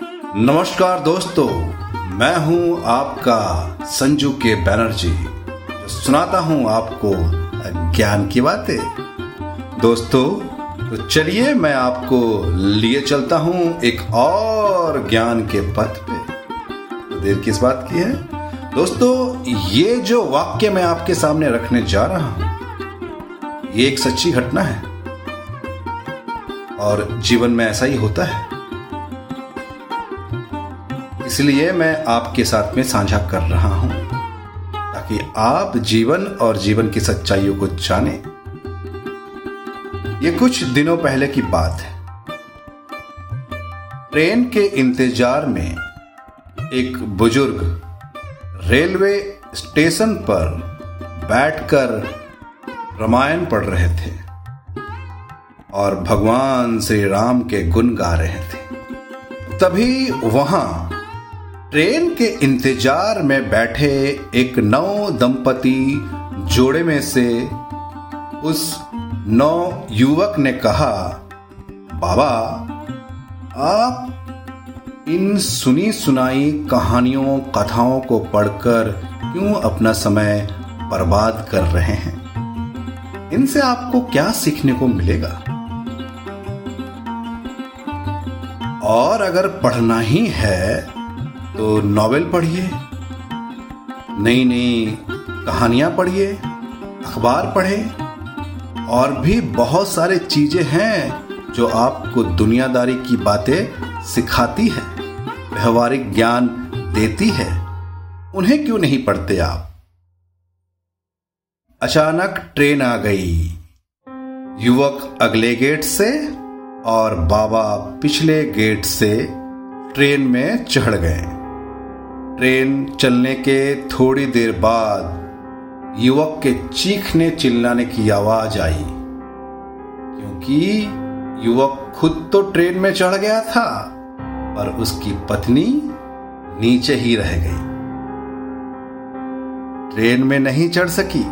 नमस्कार दोस्तों, मैं हूँ आपका संजू के बैनर्जी सुनाता हूँ आपको ज्ञान की बातें। दोस्तों तो चलिए मैं आपको लिए चलता हूँ एक और ज्ञान के पथ पे। तो देर किस बात की है? दोस्तों, ये जो वाक्य मैं आपके सामने रखने जा रहा हूँ, ये एक सच्ची घटना है। और जीवन में ऐसा ही होता है। इसलिए मैं आपके साथ में साझा कर रहा हूँ, ताकि आप जीवन और जीवन की सच्चाइयों को जाने। ये कुछ दिनों पहले की बात है। ट्रेन के इंतज़ार में एक बुज़ुर्ग रेलवे स्टेशन पर बैठकर रामायण पढ़ रहे थे और भगवान श्री राम के गुण गा रहे थे। तभी वहाँ ट्रेन के इंतज़ार में बैठे एक नौ दंपति जोड़े में से उस नौ युवक ने कहा, बाबा, आप इन सुनी सुनाई कहानियों, कथाओं को पढ़कर क्यों अपना समय बर्बाद कर रहे हैं? इनसे आपको क्या सीखने को मिलेगा? और अगर पढ़ना ही है तो नॉवेल पढ़िए नई नई कहानियाँ पढ़िए, अखबार पढ़े, और भी बहुत सारे चीज़ें हैं जो आपको दुनियादारी की बातें सिखाती है, व्यवहारिक ज्ञान देती है। उन्हें क्यों नहीं पढ़ते आप? अचानक ट्रेन आ गई। युवक अगले गेट से और बाबा पिछले गेट से ट्रेन में चढ़ गए। ट्रेन चलने के थोड़ी देर बाद युवक के चीखने चिल्लाने की आवाज़ आई। क्योंकि युवक खुद तो ट्रेन में चढ़ गया था, पर उसकी पत्नी नीचे ही रह गई। ट्रेन में नहीं चढ़ सकी।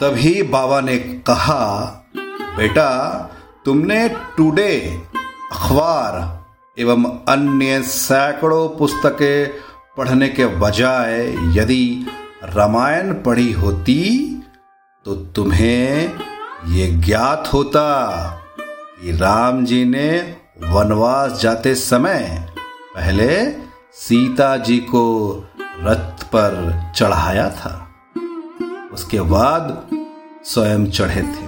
तभी बाबा ने कहा, बेटा, तुमने टुडे अखबार एवं अन्य सैकड़ों पुस्तकें पढ़ने के बजाय यदि रामायण पढ़ी होती तो तुम्हें ये ज्ञात होता कि राम जी ने वनवास जाते समय पहले सीता जी को रथ पर चढ़ाया था। उसके बाद स्वयं चढ़े थे।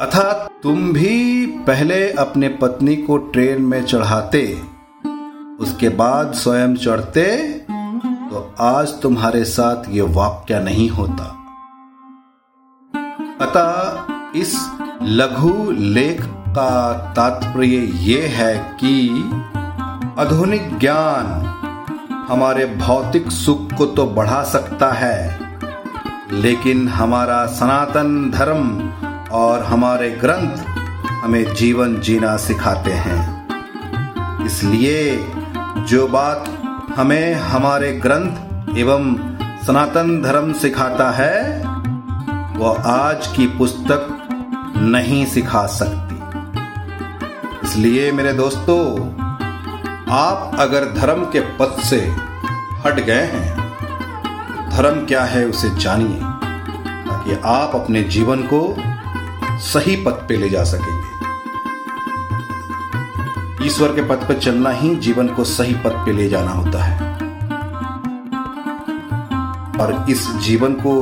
अर्थात तुम भी पहले अपने पत्नी को ट्रेन में चढ़ाते उसके बाद स्वयं चढ़ते तो आज तुम्हारे साथ ये वाक्य नहीं होता। अतः इस लघु लेख का तात्पर्य ये है कि आधुनिक ज्ञान हमारे भौतिक सुख को तो बढ़ा सकता है, लेकिन हमारा सनातन धर्म और हमारे ग्रंथ हमें जीवन जीना सिखाते हैं। इसलिए जो बात हमें हमारे ग्रंथ एवं सनातन धर्म सिखाता है, वह आज की पुस्तक नहीं सिखा सकती। इसलिए मेरे दोस्तों, आप अगर धर्म के पथ से हट गए हैं, धर्म क्या है उसे जानिए, ताकि आप अपने जीवन को सही पथ पे ले जा सकेंगे। ईश्वर के पथ पर चलना ही जीवन को सही पथ पे ले जाना होता है। और इस जीवन को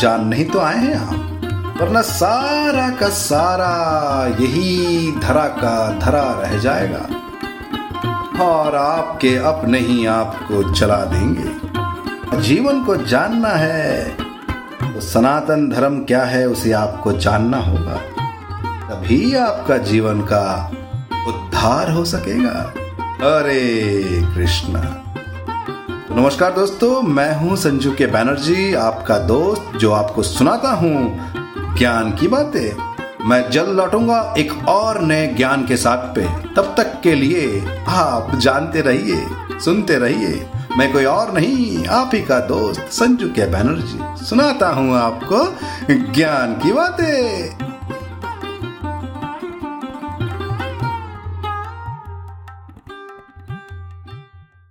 जान नहीं तो आए हैं आप। वरना सारा का सारा यही धरा का धरा रह जाएगा। और आपके अपने ही आपको चला देंगे। जीवन को जानना है तो सनातन धर्म क्या है उसे आपको जानना होगा। तभी आपका जीवन का उद्धार हो सकेगा। अरे कृष्णा। तो नमस्कार दोस्तों, मैं हूँ संजू के बैनर्जी, आपका दोस्त जो आपको सुनाता हूँ ज्ञान की बातें। मैं जल्द लौटूँगा एक और नए ज्ञान के साथ पे। तब तक के लिए आप जानते रहिए, सुनते रहिए। मैं कोई और नहीं, आप ही का दोस्त संजू के बैनर्जी। सुनाता हूँ आपको ज्ञान की बातें।